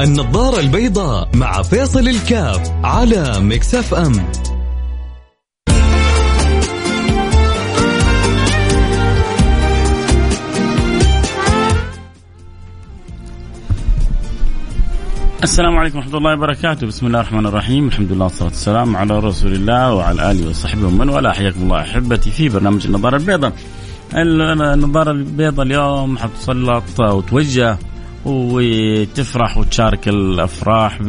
النظارة البيضاء مع فيصل الكاف على مكسف أم السلام عليكم ورحمة الله وبركاته، بسم الله الرحمن الرحيم، الحمد لله والصلاة والسلام على رسول الله وعلى آله وصحبه ومن والاه، حياكم الله أحبتي في برنامج النظارة البيضاء. النظارة البيضاء اليوم حتسلط وتوجه وتفرح وتشارك الأفراح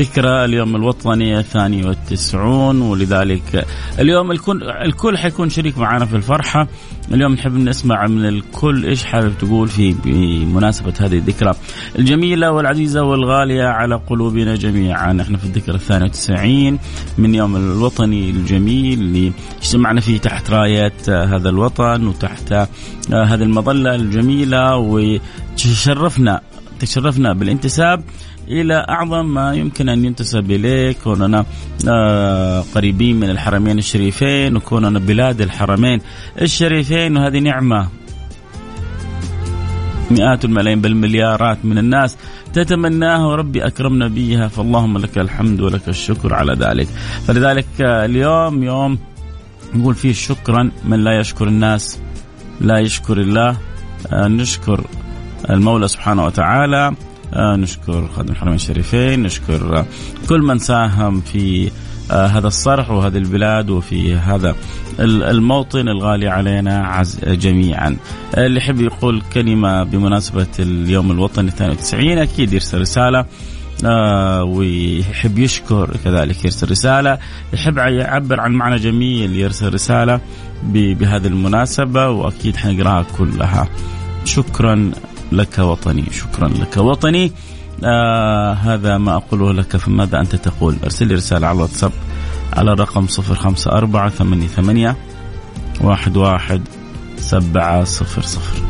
بذكرى اليوم الوطني الثاني والتسعون ولذلك اليوم الكل الكل حيكون شريك معنا في الفرحة. اليوم نحب نسمع من الكل إيش حابب تقول في بمناسبة هذه الذكرى الجميلة والعزيزة والغالية على قلوبنا جميعا. إحنا في الذكرى الثانية والتسعين من يوم الوطني الجميل اللي اجتمعنا فيه تحت راية هذا الوطن وتحت هذه المظلة الجميلة وتشرفنا تشرفنا بالانتساب إلى أعظم ما يمكن أن ينتسب إليه كوننا آه قريبين من الحرمين الشريفين وكوننا بلاد الحرمين الشريفين وهذه نعمة. مئات الملايين بل مليارات من الناس تتمناها وربي أكرمنا بها فاللهم لك الحمد ولك الشكر على ذلك. فلذلك اليوم يوم نقول فيه شكرا من لا يشكر الناس لا يشكر الله آه نشكر المولى سبحانه وتعالى. آه نشكر خادم الحرمين الشريفين نشكر آه كل من ساهم في آه هذا الصرح وهذه البلاد وفي هذا الموطن الغالي علينا عز جميعا. اللي يحب يقول كلمة بمناسبة اليوم الوطني 92 أكيد يرسل رسالة. آه ويحب يشكر كذلك يرسل رسالة. يحب يعبر عن معنى جميل يرسل رسالة بهذه المناسبة وأكيد حنقراها كلها. شكرا لك وطني. شكرا لك وطني. آه هذا ما أقوله لك فماذا أنت تقول؟ أرسل لي رسالة على الواتساب على الرقم صفر خمسة أربعة ثمانية ثمانية واحد واحد سبعة صفر صفر.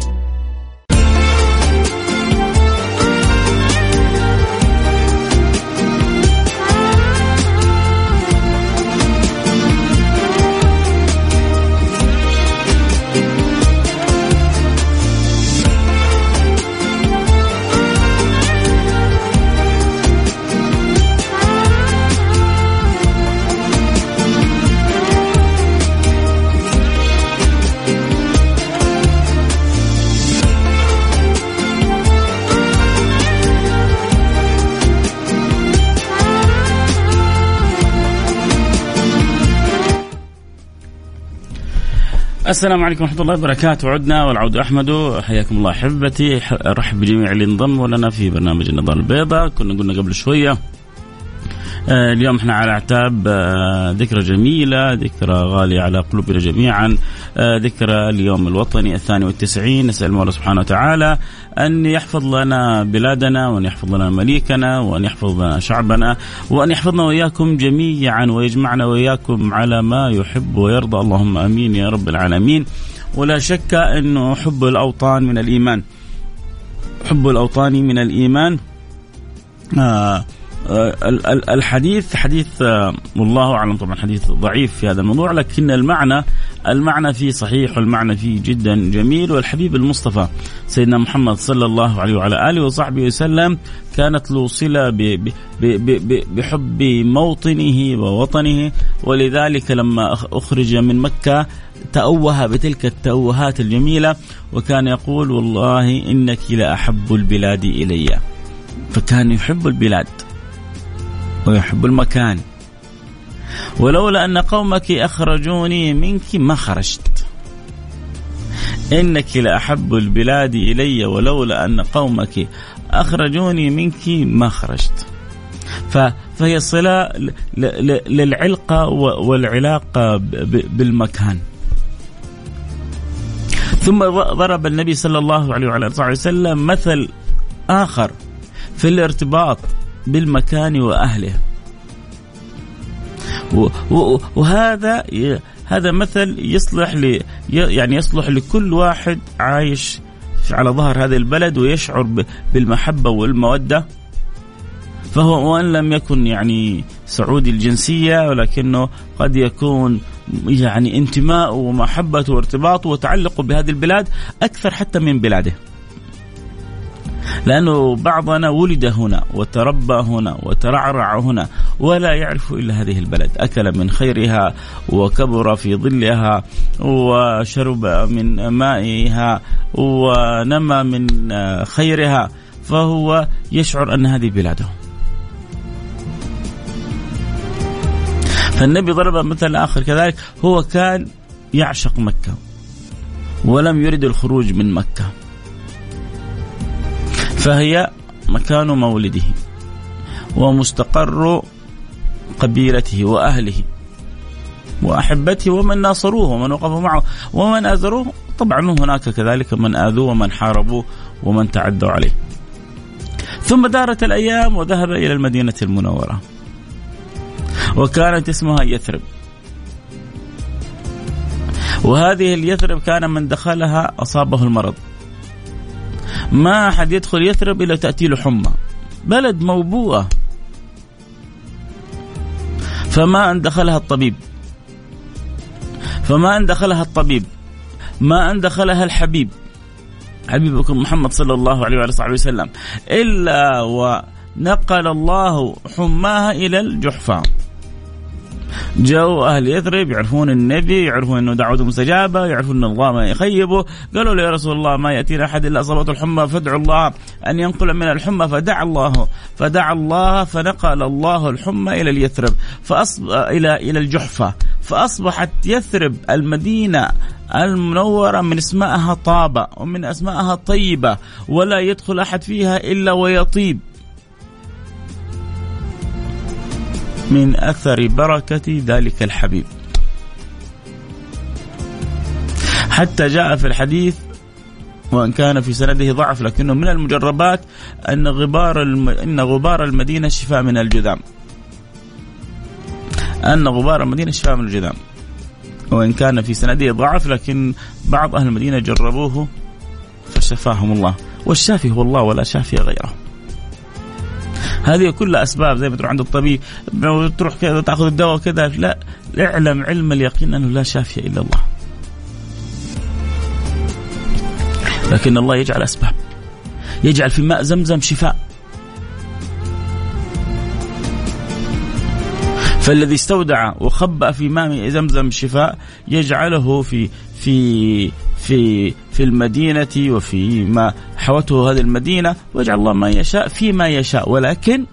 السلام عليكم ورحمة الله وبركاته. عدنا والعود أحمد حياكم الله أحبتي. أرحب بجميع اللي انضموا لنا في برنامج النظارة البيضاء. كنا قلنا قبل شوية اليوم إحنا على اعتاب آه ذكرى جميلة، ذكرى غالية على قلوبنا جميعا، آه ذكرى اليوم الوطني الثاني والتسعين، نسأل المولى سبحانه وتعالى أن يحفظ لنا بلادنا وأن يحفظ لنا مليكنا وأن يحفظ لنا شعبنا وأن يحفظنا وإياكم جميعا ويجمعنا وإياكم على ما يحب ويرضى، اللهم آمين يا رب العالمين. ولا شك انه حب الأوطان من الإيمان. حب الأوطان من الإيمان. آه الحديث حديث والله أعلم طبعا حديث ضعيف في هذا الموضوع لكن المعنى المعنى فيه صحيح والمعنى فيه جدا جميل والحبيب المصطفى سيدنا محمد صلى الله عليه وعلى آله وصحبه وسلم كانت له صلة بحب موطنه ووطنه ولذلك لما أخرج من مكة تأوه بتلك التأوهات الجميلة وكان يقول والله إنك لأحب البلاد إلي فكان يحب البلاد. ويحب المكان. ولولا أن قومك أخرجوني منك ما خرجت. إنك لأحب البلاد إلي ولولا أن قومك أخرجوني منك ما خرجت. فهي صلة للعلقة والعلاقة بالمكان. ثم ضرب النبي صلى الله عليه وعلى وسلم مثل آخر في الارتباط. بالمكان وأهله وهذا هذا مثل يصلح ل يعني يصلح لكل واحد عايش على ظهر هذا البلد ويشعر بالمحبة والمودة فهو وإن لم يكن يعني سعودي الجنسية ولكنه قد يكون يعني انتماء ومحبته وارتباطه وتعلقه بهذه البلاد أكثر حتى من بلاده. لأنه بعضنا ولد هنا وتربى هنا وترعرع هنا ولا يعرف إلا هذه البلد. أكل من خيرها وكبر في ظلها وشرب من مائها ونمى من خيرها فهو يشعر أن هذه بلاده. فالنبي ضرب مثل آخر كذلك هو كان يعشق مكة ولم يرد الخروج من مكة. فهي مكان مولده ومستقر قبيلته وأهله وأحبته ومن ناصروه ومن وقفوا معه ومن آذروه طبعا هناك كذلك من آذوه ومن حاربوه ومن تعدوا عليه. ثم دارت الأيام وذهب إلى المدينة المنورة. وكانت اسمها يثرب. وهذه اليثرب كان من دخلها أصابه المرض. ما أحد يدخل يثرب إلا تأتي له حمى. بلد موبوءة. فما أن دخلها الطبيب. فما أن دخلها الطبيب. ما أن دخلها الحبيب. حبيبكم محمد صلى الله عليه وآله وسلم. إلا ونقل الله حماها إلى الجحفة جو أهل يثرب يعرفون النبي يعرفون إنه دعوته مستجابة يعرفون إن الله ما يخيبه. قالوا له يا رسول الله ما يأتينا أحد إلا اصابته الحمى فادعوا الله أن ينقل من الحمى فدعا الله فدعا الله فنقل الله الحمى إلى اليثرب فأصب إلى إلى الجحفة فأصبحت يثرب المدينة المنورة من اسمائها طابة ومن اسمائها طيبة ولا يدخل أحد فيها إلا ويطيب. من أثر بركة ذلك الحبيب. حتى جاء في الحديث وإن كان في سنده ضعف لكنه من المجربات أن غبار الم... إن غبار المدينة شفاء من الجذام. أن غبار المدينة شفاء من الجذام. وإن كان في سنده ضعف لكن بعض أهل المدينة جربوه فشفاهم الله والشافي هو الله ولا شافي غيره. هذه كلها أسباب زي ما تروح عند الطبيب تروح كذا تأخذ الدواء كذا لا اعلم علم اليقين أنه لا شافي إلا الله. لكن الله يجعل أسباب. يجعل في ماء زمزم شفاء. فالذي استودع وخبأ في ماء زمزم شفاء يجعله في في في في المدينة وفي ما حوته هذه المدينة ويجعل الله ما يشاء فيما يشاء. ولكن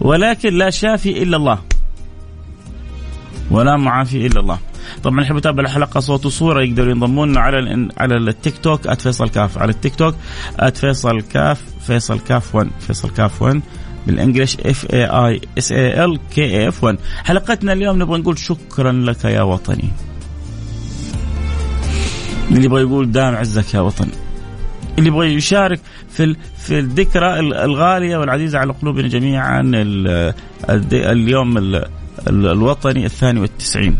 ولكن لا شافي إلا الله. ولا معافي إلا الله. طبعا يحب يتابع الحلقة صوت وصورة يقدروا ينضموا لنا على على التيك توك @فيصل كاف. على التيك توك @فيصل كاف فيصل كاف 1 فيصل كاف 1 بال English F A I S A L K F 1 حلقتنا اليوم نبغى نقول شكرا لك يا وطني. اللي يبغى يقول دام عزك يا وطن اللي يبغى يشارك في في الذكرى الغالية والعزيزة على قلوبنا جميعا اليوم الوطني الثاني والتسعين.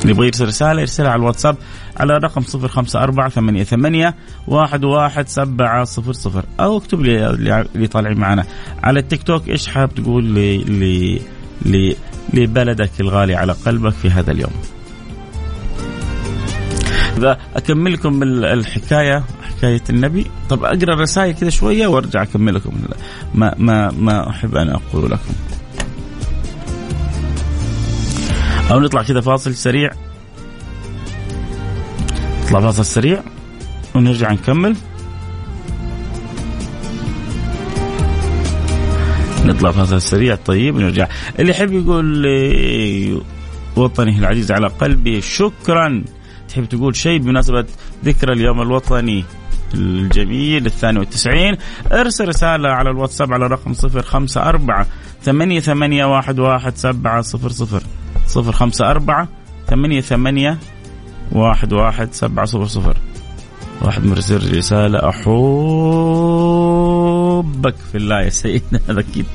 اللي يبغى يرسل رسالة يرسلها على الواتساب على رقم صفر خمسة أربعة ثمانية, ثمانية واحد, واحد سبعة صفر صفر. أو اكتب لي اللي طالعين معنا على التيك توك. إيش حاب تقول لي لي لبلدك الغالي على قلبك في هذا اليوم؟ اذا اكمل لكم الحكاية حكاية النبي. طب أقرأ الرسائل كذا شوية وأرجع اكمل لكم ما ما ما أحب أن أقول لكم. أو نطلع كذا فاصل سريع. نطلع فاصل سريع ونرجع نكمل. نطلع فاصل سريع طيب ونرجع. اللي يحب يقول وطني العزيز على قلبي شكرا. تحب تقول شيء بمناسبة ذكرى اليوم الوطني الجميل الثاني والتسعين ارسل رسالة على الواتساب على رقم صفر خمسة أربعة ثمانية ثمانية واحد واحد سبعة صفر صفر صفر خمسة أربعة ثمانية ثمانية واحد واحد سبعة صفر صفر. واحد مرسل رسالة أحبك في الله يا سيدنا. هذا أكيد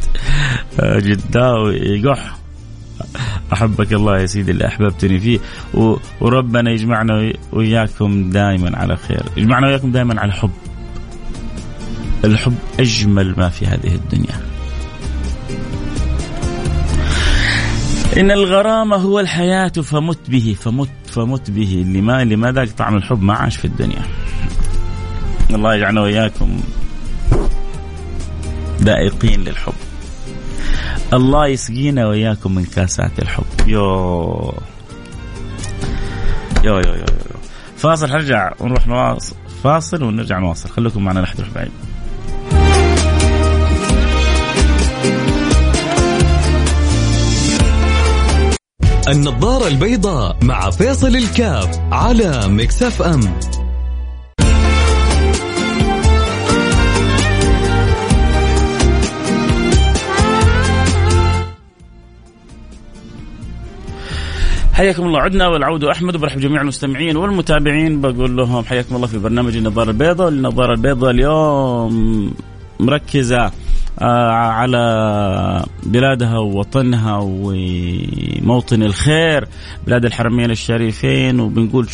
جداوي يقح أحبك الله يا سيدي اللي أحببتني فيه. وربنا يجمعنا وياكم دائما على خير. يجمعنا وياكم دائما على حب. الحب أجمل ما في هذه الدنيا. إن الغرام هو الحياة فمت به فمت فمت به. اللي ما اللي ما ذاق طعم الحب ما عاش في الدنيا؟ الله يجعلنا وإياكم ذائقين للحب. الله يسقينا وإياكم من كاسات الحب يو يو يو, يو. يو. فاصل حرجع ونروح نواصل فاصل ونرجع نواصل خليكم معنا لا تروح بعيد النظارة البيضاء مع فيصل الكاف على Mix FM حياكم الله. عدنا والعود أحمد وبرحب جميع المستمعين والمتابعين. بقول لهم حياكم الله في برنامج النظارة البيضاء. والنظاره البيضاء اليوم مركزة آه، على بلادها ووطنها وموطن الخير بلاد الحرمين الشريفين. وبنقول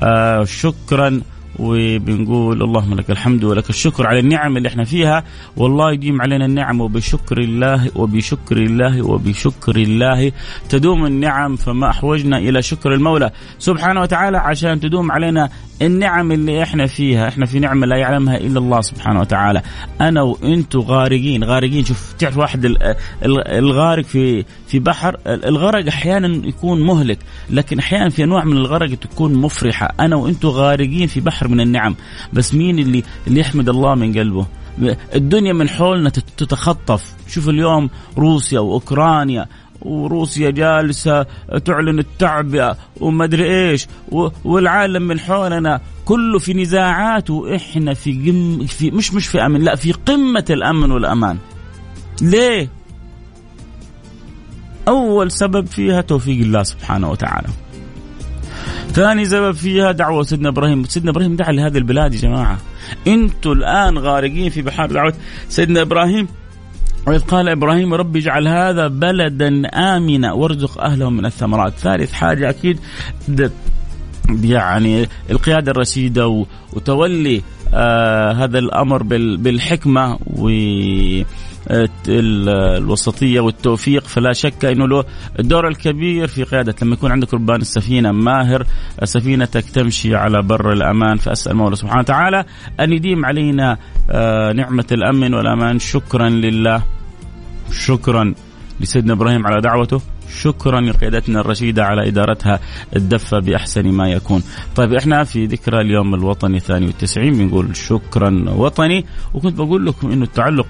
آه، شكرا وبنقول اللهم لك الحمد ولك الشكر على النعم اللي إحنا فيها. والله يديم علينا النعم وبشكر الله وبشكر الله وبشكر الله. تدوم النعم فما أحوجنا إلى شكر المولى. سبحانه وتعالى عشان تدوم علينا النعم اللي إحنا فيها. إحنا في نعمة لا يعلمها إلا الله سبحانه وتعالى. أنا وأنتم غارقين. غارقين. شوف تعرف واحد الغارق في في بحر الغرق أحيانا يكون مهلك لكن أحيانا في أنواع من الغرق تكون مفرحة. أنا وأنتم غارقين في بحر من النعم. بس مين اللي اللي يحمد الله من قلبه؟ الدنيا من حولنا تتخطف. شوف اليوم روسيا وأوكرانيا وروسيا جالسة تعلن التعبئة ومدري إيش والعالم من حولنا كله في نزاعات وإحنا في قم في مش مش في أمن لا في قمة الأمن والأمان. ليه؟ أول سبب فيها توفيق الله سبحانه وتعالى. ثاني سبب فيها دعوة سيدنا إبراهيم. سيدنا إبراهيم دعا لهذه البلاد يا جماعة. أنتم الآن غارقين في بحار دعوة سيدنا إبراهيم. وإذ قال إبراهيم رب اجعل هذا بلدا آمنا وارزق أهله من الثمرات. ثالث حاجة أكيد يعني القيادة الرشيدة وتولي آه هذا الأمر بالحكمة و الوسطية والتوفيق فلا شك إنه له الدور الكبير في قيادة. لما يكون عندك ربان السفينة ماهر سفينتك تمشي على بر الأمان. فأسأل المولى سبحانه وتعالى أن يديم علينا آه، نعمة الأمن والأمان. شكرا لله. شكرا لسيدنا إبراهيم على دعوته. شكرا لقيادتنا الرشيدة على إدارتها الدفة بأحسن ما يكون. طيب إحنا في ذكرى اليوم الوطني الثاني والتسعين بنقول شكرا وطني وكنت بقول لكم أنه التعلق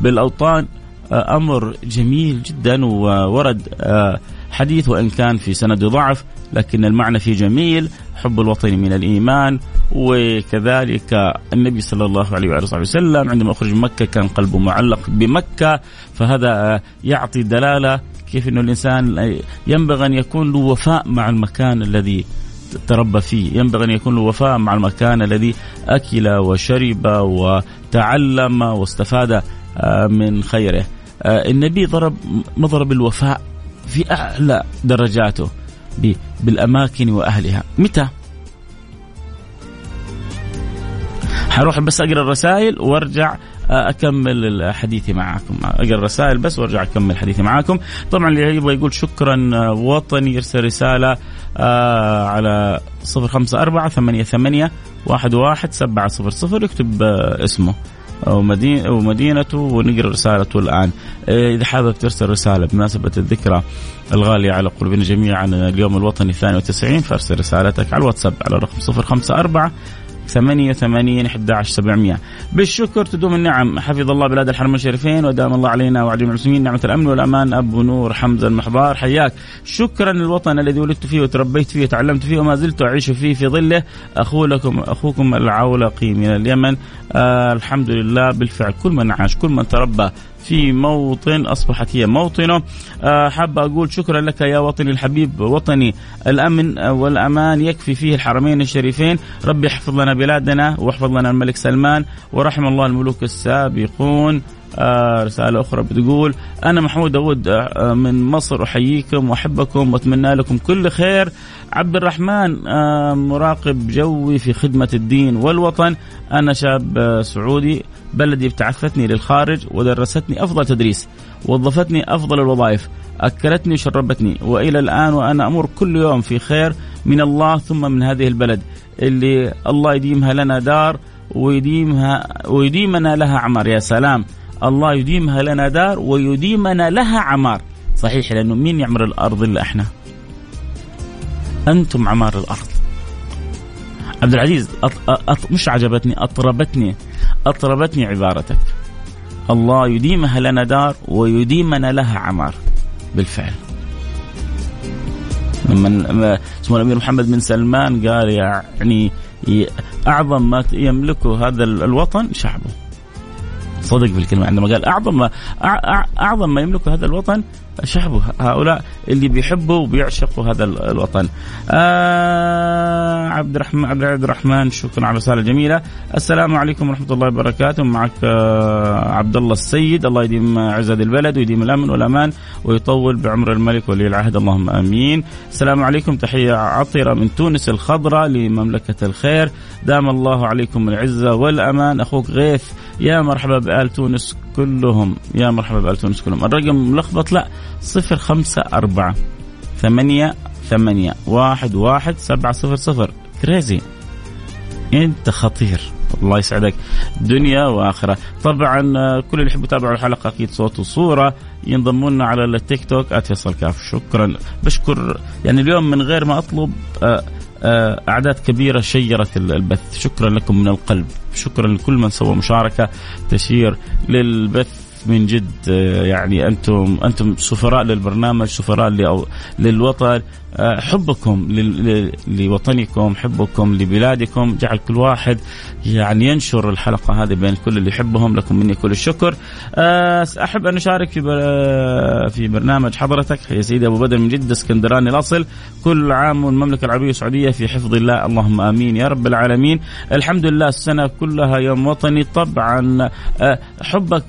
بالأوطان آه، أمر جميل جدا وورد آه، حديث وإن كان في سند ضعف لكن المعنى فيه جميل حب الوطن من الإيمان وكذلك النبي صلى الله عليه وآله وسلم عندما أخرج من مكة كان قلبه معلق بمكة فهذا آه، يعطي دلالة كيف إنه الإنسان ينبغي أن يكون له وفاء مع المكان الذي تربى فيه. ينبغي أن يكون له وفاء مع المكان الذي أكل وشرب وتعلم واستفاد آه، من خيره. آه، النبي ضرب مضرب الوفاء في أعلى درجاته بالأماكن وأهلها. متى؟ حروح بس أقرأ الرسائل وارجع أكمل حديثي معكم. أقرأ الرسائل بس وأرجع أكمل حديثي معكم. طبعا اللي يبغى يقول شكرا آه، وطني يرسل رسالة آه، على صفر خمسة أربعة ثمانية ثمانية واحد واحد سبعة صفر صفر. يكتب آه، اسمه ومدينته ونقرأ رسالته الآن. إذا حابب ترسل رسالة بمناسبة الذكرى الغالية على قلوبنا جميعا اليوم الوطني الثاني والتسعين فارسل رسالتك على الواتساب على الرقم صفر خمسة أربعة 88 11 700 بالشكر تدوم النعم حفظ الله بلاد الحرمين الشريفين ودام الله علينا وعلى المسلمين نعمة الأمن والأمان. أبو نور حمزة المحضار حياك. شكرا للوطن الذي ولدت فيه وتربيت فيه وتعلمت فيه وما زلت أعيش فيه في ظله. أخو لكم أخوكم العولقي من اليمن. آه الحمد لله بالفعل. كل من عاش كل من تربى في موطن أصبحت هي موطنة. آه، حاب أقول شكرا لك يا وطني الحبيب وطني الأمن والأمان. يكفي فيه الحرمين الشريفين. ربي يحفظ لنا بلادنا واحفظ لنا الملك سلمان ورحم الله الملوك السابقون. آه رسالة أخرى بتقول أنا محمود داود آه من مصر أحييكم وأحبكم وأتمنى لكم كل خير. عبد الرحمن آه مراقب جوي في خدمة الدين والوطن. أنا شاب آه سعودي بلدي ابتعثتني للخارج ودرستني أفضل تدريس وظفتني أفضل الوظائف أكلتني وشربتني وإلى الآن وأنا أمر كل يوم في خير من الله ثم من هذه البلد. اللي الله يديمها لنا دار ويديمها ويديمنا لها عمار يا سلام. الله يديمها لنا دار ويديمنا لها عمار. صحيح لأنه مين يعمر الأرض إلا إحنا؟ أنتم عمار الأرض. عبد العزيز أط... أط... مش عجبتني أطربتني أطربتني عبارتك. الله يديمها لنا دار ويديمنا لها عمار. بالفعل. لما اسمه الأمير محمد بن سلمان قال يعني أعظم ما يملكه هذا الوطن شعبه. صدق في الكلمة. عندما قال أعظم ما أعظم ما يملكه هذا الوطن شعبه هؤلاء اللي بيحبوا وبيعشقوا هذا الوطن. آه عبد الرحمن عبد الرحمن شكرا على الرساله الجميله السلام عليكم ورحمة الله وبركاته. معك آه عبد الله السيد. الله يديم عزة البلد ويديم الأمن والأمان ويطول بعمر الملك ولي العهد. اللهم آمين. السلام عليكم. تحية عطرة من تونس الخضراء لمملكة الخير. دام الله عليكم العزة والأمان. أخوك غيث يا مرحبا بآل تونس كلهم. يا مرحبا بآل تونس كلهم. الرقم ملخبط لا. صفر خمسة أربعة ثمانية ثمانية واحد واحد سبعة صفر صفر. كريزي انت خطير. الله يسعدك. دنيا وآخرة. طبعا كل اللي يحبوا يتابعوا الحلقة أكيد صوت وصورة. ينضموا لنا على التيك توك @فيصل كاف شكرا. بشكر يعني اليوم من غير ما أطلب آه، آه، أعداد كبيرة شيرت البث. شكرا لكم من القلب. شكرا لكل من سوى مشاركة تشير للبث. من جد آه، يعني أنتم أنتم سفراء للبرنامج سفراء للوطن. آه، حبكم لوطنكم حبكم لبلادكم. جعل كل واحد يعني ينشر الحلقة هذه بين كل اللي يحبهم. لكم مني كل الشكر. آه، أحب أن أشارك في في برنامج حضرتك. يا سيدي أبو بدر من جدة اسكندراني الأصل. كل عام والمملكة العربية السعودية في حفظ الله. اللهم آمين يا رب العالمين. الحمد لله السنة كلها يوم وطني طبعا. حبك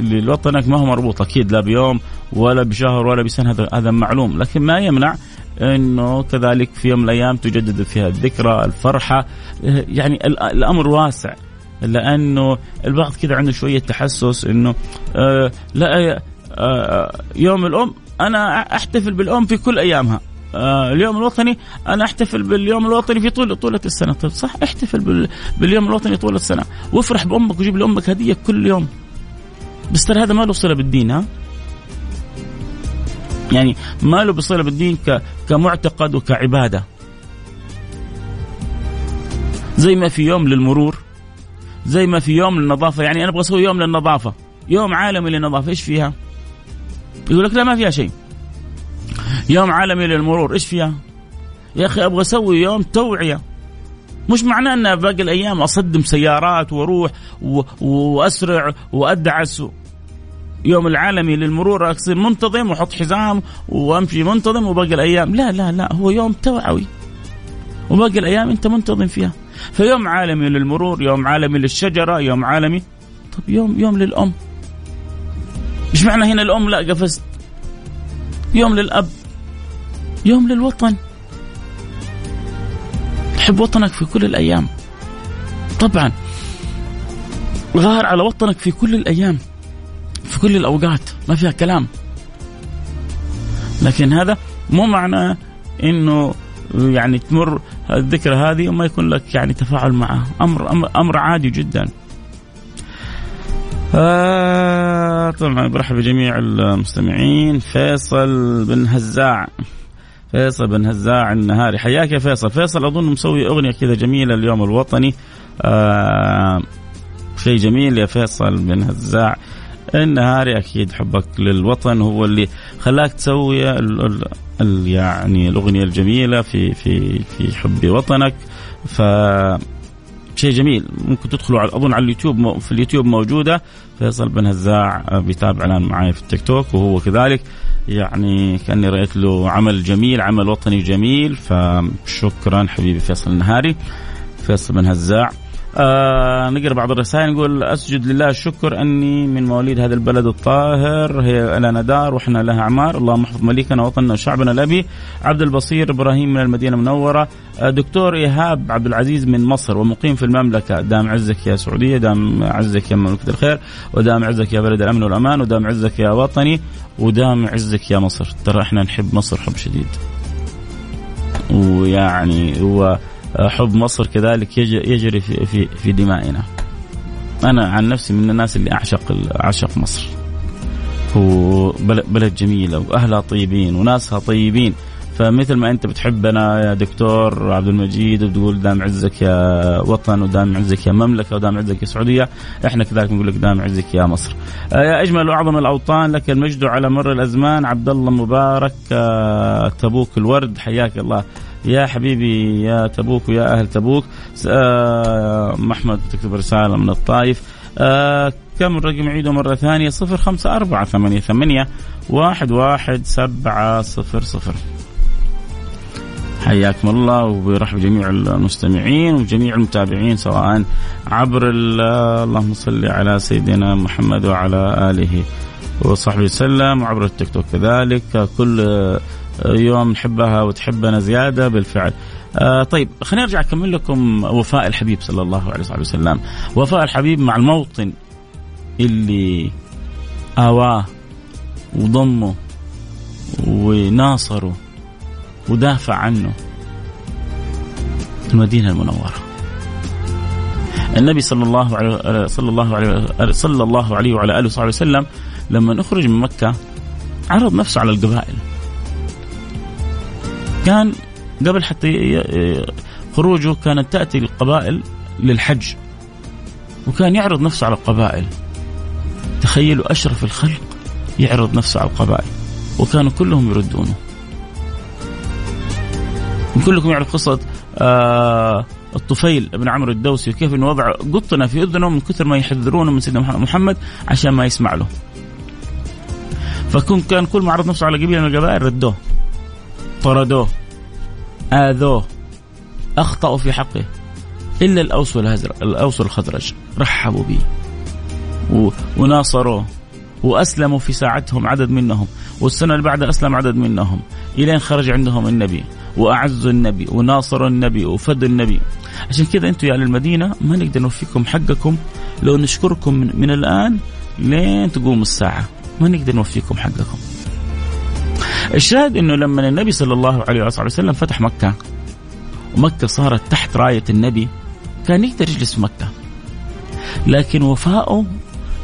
لوطنك ما هو مربوط أكيد لا بيوم ولا بشهر ولا بسنة هذا هذا معلوم. لكن ما يمنع إنه كذلك في يوم من الأيام تجدد فيها الذكرى الفرحة. يعني الأمر واسع لأنه البعض كذا عنده شوية تحسس إنه آه لا آه يوم الأم أنا أحتفل بالأم في كل أيامها. آه اليوم الوطني أنا أحتفل باليوم الوطني في طول طولة السنة. طيب صح احتفل باليوم الوطني طول السنة. وافرح بأمك وجيب لأمك هدية كل يوم. بس ترى هذا ما له صلة بالدين ها؟ يعني ما له بصلة بالدين كمعتقد وكعبادة. زي ما في يوم للمرور زي ما في يوم للنظافة يعني أنا أبغى أسوي يوم للنظافة. يوم عالمي للنظافة إيش فيها؟ يقول لك لا ما فيها شيء. يوم عالمي للمرور إيش فيها؟ يا أخي أبغى أسوي يوم توعية. مش معناه أن باقي الأيام أصدم سيارات وأروح وأسرع وأدعس يوم العالمي للمرور اصير منتظم وأحط حزام وأمشي منتظم وباقي الأيام. لا لا لا هو يوم توعوي. وباقي الأيام أنت منتظم فيها. فيوم عالمي للمرور يوم عالمي للشجرة يوم عالمي. طب يوم يوم للأم. مش معنى هنا الأم لا قفزت. يوم للأب. يوم للوطن. تحب وطنك في كل الأيام. طبعا غار على وطنك في كل الأيام في كل الأوقات ما فيها كلام. لكن هذا مو معنى إنه يعني تمر الذكرى هذه وما يكون لك يعني تفاعل معها. أمر, أمر عادي جدا. آه طبعا برحب بجميع المستمعين. فيصل بن هزاع. فيصل بن هزاع النهاري. حياك يا فيصل. فيصل أظن مسوي أغنية كذا جميلة اليوم الوطني. آه شيء جميل يا فيصل بن هزاع. النهاري أكيد حبك للوطن هو اللي خلاك تسوي ال ال ال يعني الأغنية الجميلة في في في حب وطنك. ف شيء جميل. ممكن تدخلوا على أظن على اليوتيوب في اليوتيوب موجودة. فيصل بن هزاع بيتابع الآن معي في التيك توك وهو كذلك. يعني كأني رأيت له عمل جميل عمل وطني جميل. فشكرا حبيبي فيصل النهاري. فيصل بن هزاع. آه نقرأ بعض الرسائل نقول أسجد لله الشكر أني من مواليد هذا البلد الطاهر هي لنا دار وإحنا لها أعمار. اللهم احفظ مليكنا وطننا وشعبنا. الأبي عبد البصير إبراهيم من المدينة المنورة. آه دكتور إيهاب عبد العزيز من مصر ومقيم في المملكة. دام عزك يا سعودية دام عزك يا مملكة الخير ودام عزك يا بلد الأمن والأمان ودام عزك يا وطني ودام عزك يا مصر. ترى إحنا نحب مصر حب شديد. ويعني هو حب مصر كذلك يجري في في في دمائنا. أنا عن نفسي من الناس اللي أعشق أعشق مصر. وبلد جميلة وأهلها طيبين وناسها طيبين فمثل ما أنت بتحبنا يا دكتور عبد المجيد وتقول دام عزك يا وطن ودام عزك يا مملكة ودام عزك يا سعودية إحنا كذلك نقول لك دام عزك يا مصر. يا أجمل وأعظم الأوطان لك المجد على مر الأزمان عبد الله مبارك تبوك الورد حياك الله يا حبيبي يا تبوك ويا أهل تبوك. آه محمد تكتب رسالة من الطائف. آه كم الرقم عيده مرة ثانية؟ صفر خمسة أربعة ثمانية ثمانية واحد واحد سبعة صفر صفر. حياكم الله وبرحب جميع المستمعين وجميع المتابعين سواء عبر اللهم صل على سيدنا محمد وعلى آله وصحبه وسلم وعبر التيك توك كذلك. كل يوم نحبها وتحبنا زيادة بالفعل. آه طيب خليني أرجع أكمل لكم وفاء الحبيب صلى الله عليه وسلم. وفاء الحبيب مع الموطن اللي آواه وضمه وناصره ودافع عنه المدينة المنورة النبي صلى الله عليه صلى الله عليه صلى الله عليه وعلى آله وصحبه وسلم لما نخرج من مكة عرض نفسه على القبائل كان قبل حتى خروجه كانت تأتي القبائل للحج وكان يعرض نفسه على القبائل تخيلوا أشرف الخلق يعرض نفسه على القبائل وكانوا كلهم يردونه كلكم يعرف قصة آه الطفيل بن عمرو الدوسي وكيف إنه وضع قطنا في أذنه من كثر ما يحذرونه من سيدنا محمد عشان ما يسمع له. فكون كان كل ما عرض نفسه على قبيلة من القبائل ردوه. طردوه. آذوه. أخطأوا في حقه. إلا الأوس والهزر الأوس والخزرج رحبوا به. وناصروه. وأسلموا في ساعتهم عدد منهم. والسنة اللي بعدها أسلم عدد منهم. إلين خرج عندهم النبي. وأعزوا النبي. وناصروا النبي. وفدوا النبي. عشان كذا أنتم يا أهل المدينة ما نقدر نوفيكم حقكم. لو نشكركم من, من الآن لين تقوم الساعة. ما نقدر نوفيكم حقكم. الشاهد إنه لما النبي صلى الله عليه وسلم فتح مكة ومكة صارت تحت راية النبي كان يقدر يجلس في مكة لكن وفاؤه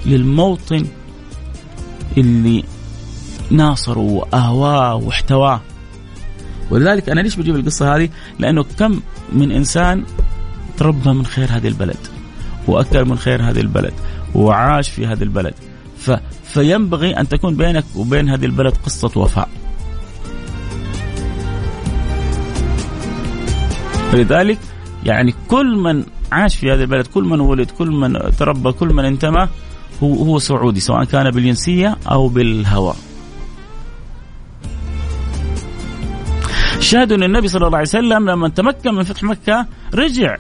للموطن اللي ناصره وأهواه واحتواه ولذلك أنا ليش بجيب القصة هذه؟ لأنه كم من إنسان تربى من خير هذه البلد وأكل من خير هذه البلد وعاش في هذه البلد ف فينبغي أن تكون بينك وبين هذه البلد قصة وفاء. فلذلك يعني كل من عاش في هذه البلد، كل من ولد، كل من تربى، كل من انتمى هو هو سعودي سواء كان بالجنسية أو بالهوى. شاهدوا أن النبي صلى الله عليه وسلم لما تمكن من فتح مكة رجع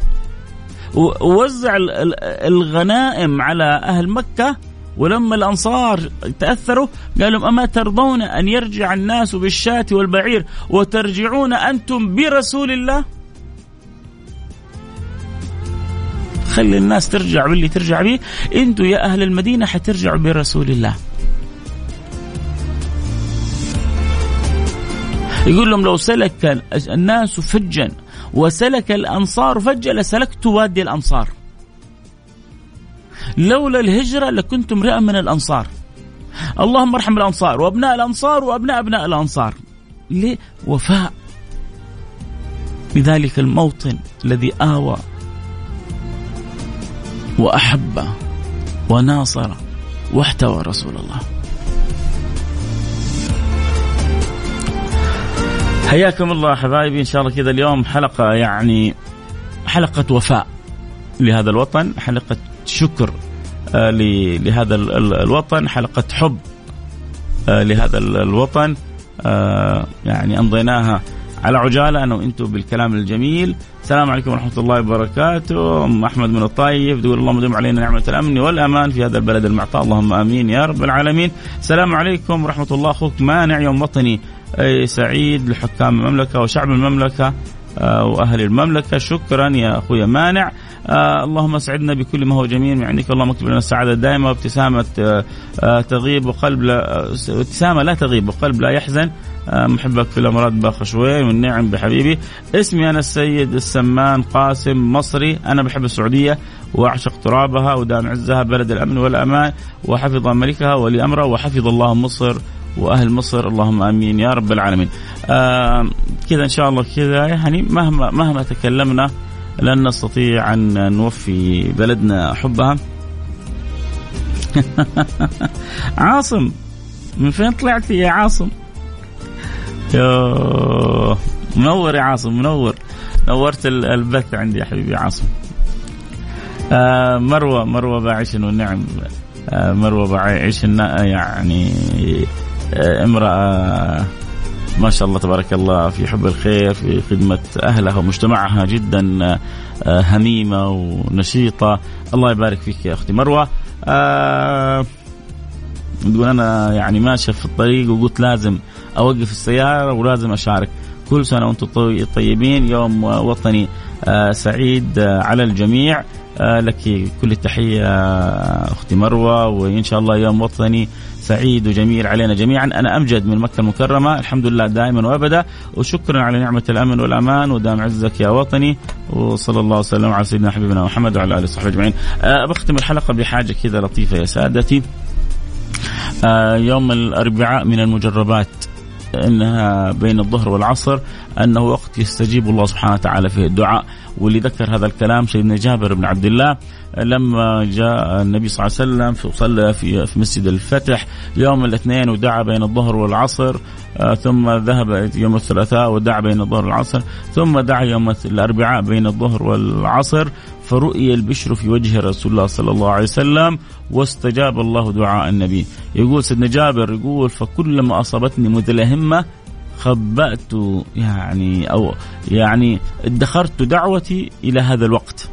ووزع الغنائم على أهل مكة ولما الأنصار تأثروا قالوا أما ترضون أن يرجع الناس بالشاة والبعير وترجعون أنتم برسول الله؟ خلي الناس ترجع باللي ترجع به أنتم يا أهل المدينة حترجعوا برسول الله. يقول لهم لو سلك الناس فجا وسلك الأنصار فجا لسلكت وادي الأنصار. لولا الهجرة لكنت امرئا من الأنصار. اللهم ارحم الأنصار وأبناء الأنصار وأبناء أبناء الأنصار. ليه وفاء بذلك الموطن الذي آوى وأحب وناصر واحتوى رسول الله. حياكم الله حبايبي. إن شاء الله كذا اليوم حلقة يعني حلقة وفاء لهذا الوطن حلقة شكر آه لهذا الوطن حلقة حب آه لهذا الوطن آه يعني أمضيناها على عجالة أنا وأنتم بالكلام الجميل. السلام عليكم ورحمة الله وبركاته. أم أحمد من الطايف تقول اللهم دم علينا نعمة الأمن والأمان في هذا البلد المعطاء. اللهم آمين يا رب العالمين. السلام عليكم ورحمة الله. أخوك مانع يوم وطني. سعيد لحكام المملكة وشعب المملكة. وأهل المملكة. شكرا يا أخوي مانع. آه اللهم اسعدنا بكل ما هو جميل من عندك. اللهم اكتب لنا السعادة الدائمه وابتسامة آه آه تغيب وقلب لا آه، ابتسامة لا تغيب وقلب لا يحزن. آه محبك في الأمراض بأخ شوي والنعم بحبيبي. اسمي أنا السيد السمان قاسم مصري. أنا بحب السعودية وأعشق ترابها ودام عزها بلد الأمن والأمان وحفظ ملكها ولي أمره وحفظ الله مصر وأهل مصر اللهم آمين يا رب العالمين. آه كذا إن شاء الله كذا يعني مهما مهما تكلمنا لن نستطيع أن نوفي بلدنا حبها. عاصم من فين طلعت يا عاصم؟ يوه منور يا عاصم منور نورت البث عندي يا حبيبي عاصم. آه مروه مروة باعش والنعم آه مروة باعش يعني امرأة ما شاء الله تبارك الله في حب الخير في خدمة أهلها ومجتمعها جدا آه، هميمة ونشيطة. الله يبارك فيك يا أختي مروة. تقول أنا يعني ماشية في الطريق وقلت لازم أوقف السيارة ولازم أشارك. كل سنة وأنتم طيبين يوم وطني آه، سعيد على الجميع. لك كل التحية أختي مروة وإن شاء الله يوم وطني سعيد وجميل علينا جميعا. أنا أمجد من مكة المكرمة الحمد لله دائما وأبدا. وشكرا على نعمة الأمن والأمان ودام عزك يا وطني. وصلى الله وسلم على سيدنا حبيبنا محمد وعلى آله وصحبه أجمعين. بختم الحلقة بحاجة كذا لطيفة يا سادتي. يوم الأربعاء من المجربات. إنها بين الظهر والعصر أنه وقت يستجيب الله سبحانه وتعالى فيه الدعاء. واللي ذكر هذا الكلام سيدنا جابر بن عبد الله لما جاء النبي صلى الله عليه وسلم وصلى في في مسجد الفتح يوم الاثنين ودعا بين الظهر والعصر آه، ثم ذهب يوم الثلاثاء ودعا بين الظهر والعصر ثم دعا يوم الأربعاء بين الظهر والعصر فرؤي البشر في وجه رسول الله صلى الله عليه وسلم واستجاب الله دعاء النبي. يقول سيدنا جابر يقول فكلما أصابتني متلهمه خبأت يعني أو يعني ادخرت دعوتي إلى هذا الوقت.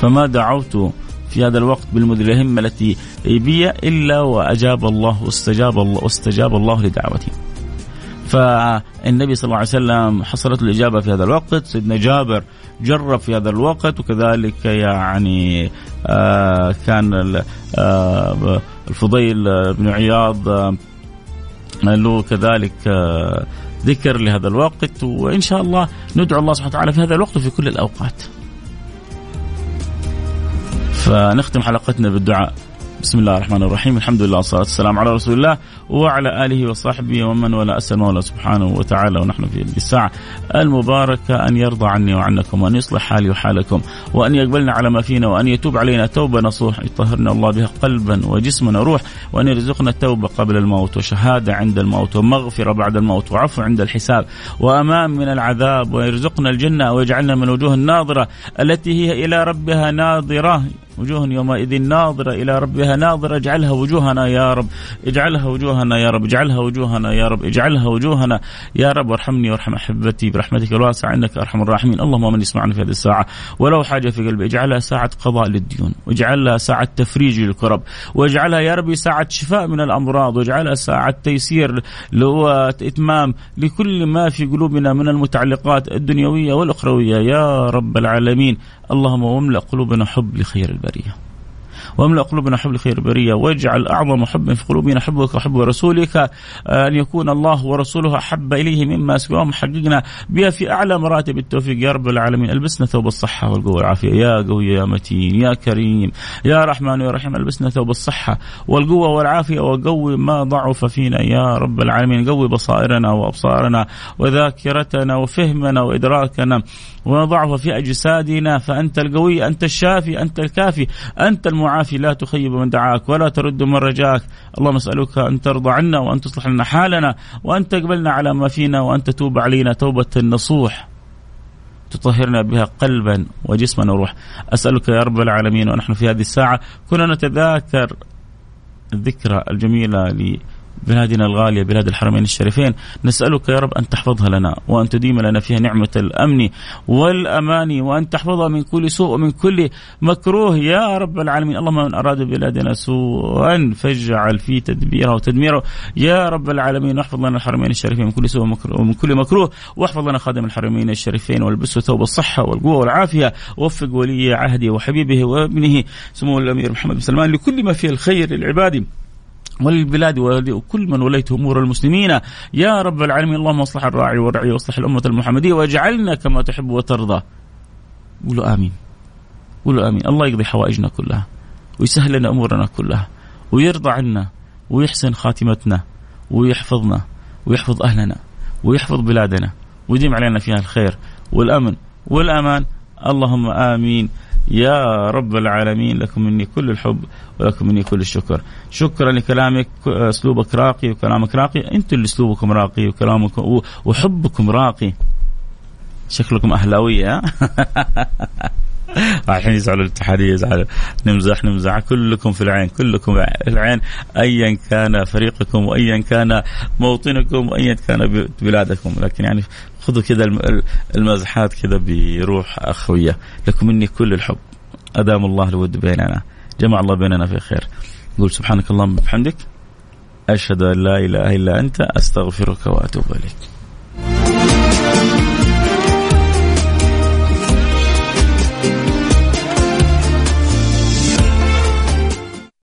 فما دعوت في هذا الوقت بالمدلهمة التي بي إلا وأجاب الله واستجاب الله واستجاب الله لدعوتي. فالنبي صلى الله عليه وسلم حصلت الإجابة في هذا الوقت. سيدنا جابر جرب في هذا الوقت وكذلك يعني آه كان آه الفضيل بن عياض آه له كذلك ذكر لهذا الوقت. وإن شاء الله ندعو الله سبحانه وتعالى في هذا الوقت وفي كل الأوقات. فنختم حلقتنا بالدعاء. بسم الله الرحمن الرحيم الحمد لله والصلاة والسلام على رسول الله وعلى آله وصحبه ومن ولا أسأل مولى سبحانه وتعالى ونحن في الساعة المباركة أن يرضى عني وعنكم وأن يصلح حالي وحالكم وأن يقبلنا على ما فينا وأن يتوب علينا توبة نصوح يطهرنا الله بها قلبا وجسما وروح وأن يرزقنا التوبة قبل الموت وشهادة عند الموت ومغفرة بعد الموت وعفو عند الحساب وأمان من العذاب ويرزقنا الجنة ويجعلنا من وجوه الناظرة التي هي إلى ربها ناظرة وجوه يومئذ ناظرة إلى ربها ناظرة اجعلها وجوهنا يا رب اجعلها وجوهنا يا رب اجعلها وجوهنا يا رب اجعلها وجوهنا يا رب. وارحمني وارحم أحبتي برحمتك الواسعة إنك أرحم الراحمين. اللهم من يسمعنا في هذه الساعة. ولو حاجة في قلبي اجعلها ساعة قضاء للديون واجعلها ساعة تفريج للكرب واجعلها يا ربي ساعة شفاء من الأمراض واجعلها ساعة تيسير وإتمام لكل ما في قلوبنا من المتعلقات الدنيوية والأخروية. يا رب العالمين. اللهم واملأ قلوبنا حب لخير البرية. واملأ قلوبنا حب الخير البرية واجعل أعظم حب في قلوبنا حبك وحب رسولك أن يكون الله ورسوله أحب إليه مما سواهم. حققنا بها في أعلى مراتب. التوفيق يا رب العالمين. ألبسنا ثوب الصحة والقوة والعافية. يا قوي يا متين يا كريم. يا رحمن يا رحيم. ألبسنا ثوب الصحة والقوة والعافية وقوي ما ضعف فينا يا رب العالمين. قوي بصائرنا وأبصارنا وذاكرتنا وفهمنا وإدراكنا. وضعف في أجسادنا فأنت القوي أنت الشافي أنت الكافي أنت المعافي. لا تخيب من دعاك ولا ترد من رجاك. اللهم نسألك أن ترضى عنا وأن تصلح لنا حالنا وأن تقبلنا على ما فينا وأن تتوب علينا. توبة نصوح تطهرنا بها قلبا وجسما وروح أسألك يا رب العالمين ونحن في هذه الساعة. كنا نتذاكر الذكرى الجميلة بلادنا الغالية بلاد الحرمين الشريفين. نسألك يا رب أن تحفظها لنا وأن تديم لنا فيها نعمة الأمن والأمان وأن تحفظها من كل سوء ومن كل مكروه. يا رب العالمين اللهم من أراد بلادنا سوءا فاجعل في تدبيره وتدميره. يا رب العالمين واحفظ لنا الحرمين الشريفين من كل سوء ومن كل مكروه. واحفظ لنا خادم الحرمين الشريفين والبسه ثوب الصحة والقوة والعافية. وفق ولي عهده وحبيبه وابنه سمو الأمير محمد بن سلمان لكل ما فيه الخير للعباد. وللبلاد وكل من وليت أمور المسلمين يا رب العالمين اللهم اصلح الراعي والرعي واصلح الأمة المحمدية واجعلنا كما تحب وترضى. قولوا آمين. قولوا آمين، الله يقضي حوائجنا كلها ويسهل لنا أمورنا كلها ويرضى عنا ويحسن خاتمتنا ويحفظنا ويحفظ أهلنا ويحفظ بلادنا ويديم علينا فيها الخير والأمن والأمان اللهم آمين يا رب العالمين لكم مني كل الحب ولكم مني كل الشكر. شكرا لكلامك أسلوبك راقي وكلامك راقي. أنتم اللي أسلوبكم راقي وكلامكم وحبكم راقي. شكلكم أهلاوية الحين يزعلوا الاتحادية يزعلوا. نمزح نمزح. كلكم في العين كلكم في العين. ايا كان فريقكم وايا كان موطنكم وايا كان بلادكم. لكن يعني خذوا كذا المزحات كذا بروح أخوية. لكم مني كل الحب. أدام الله الود بيننا. جمع الله بيننا في خير. قول سبحانك اللهم وبحمدك أشهد أن لا إله إلا أنت. أستغفرك وأتوب إليك.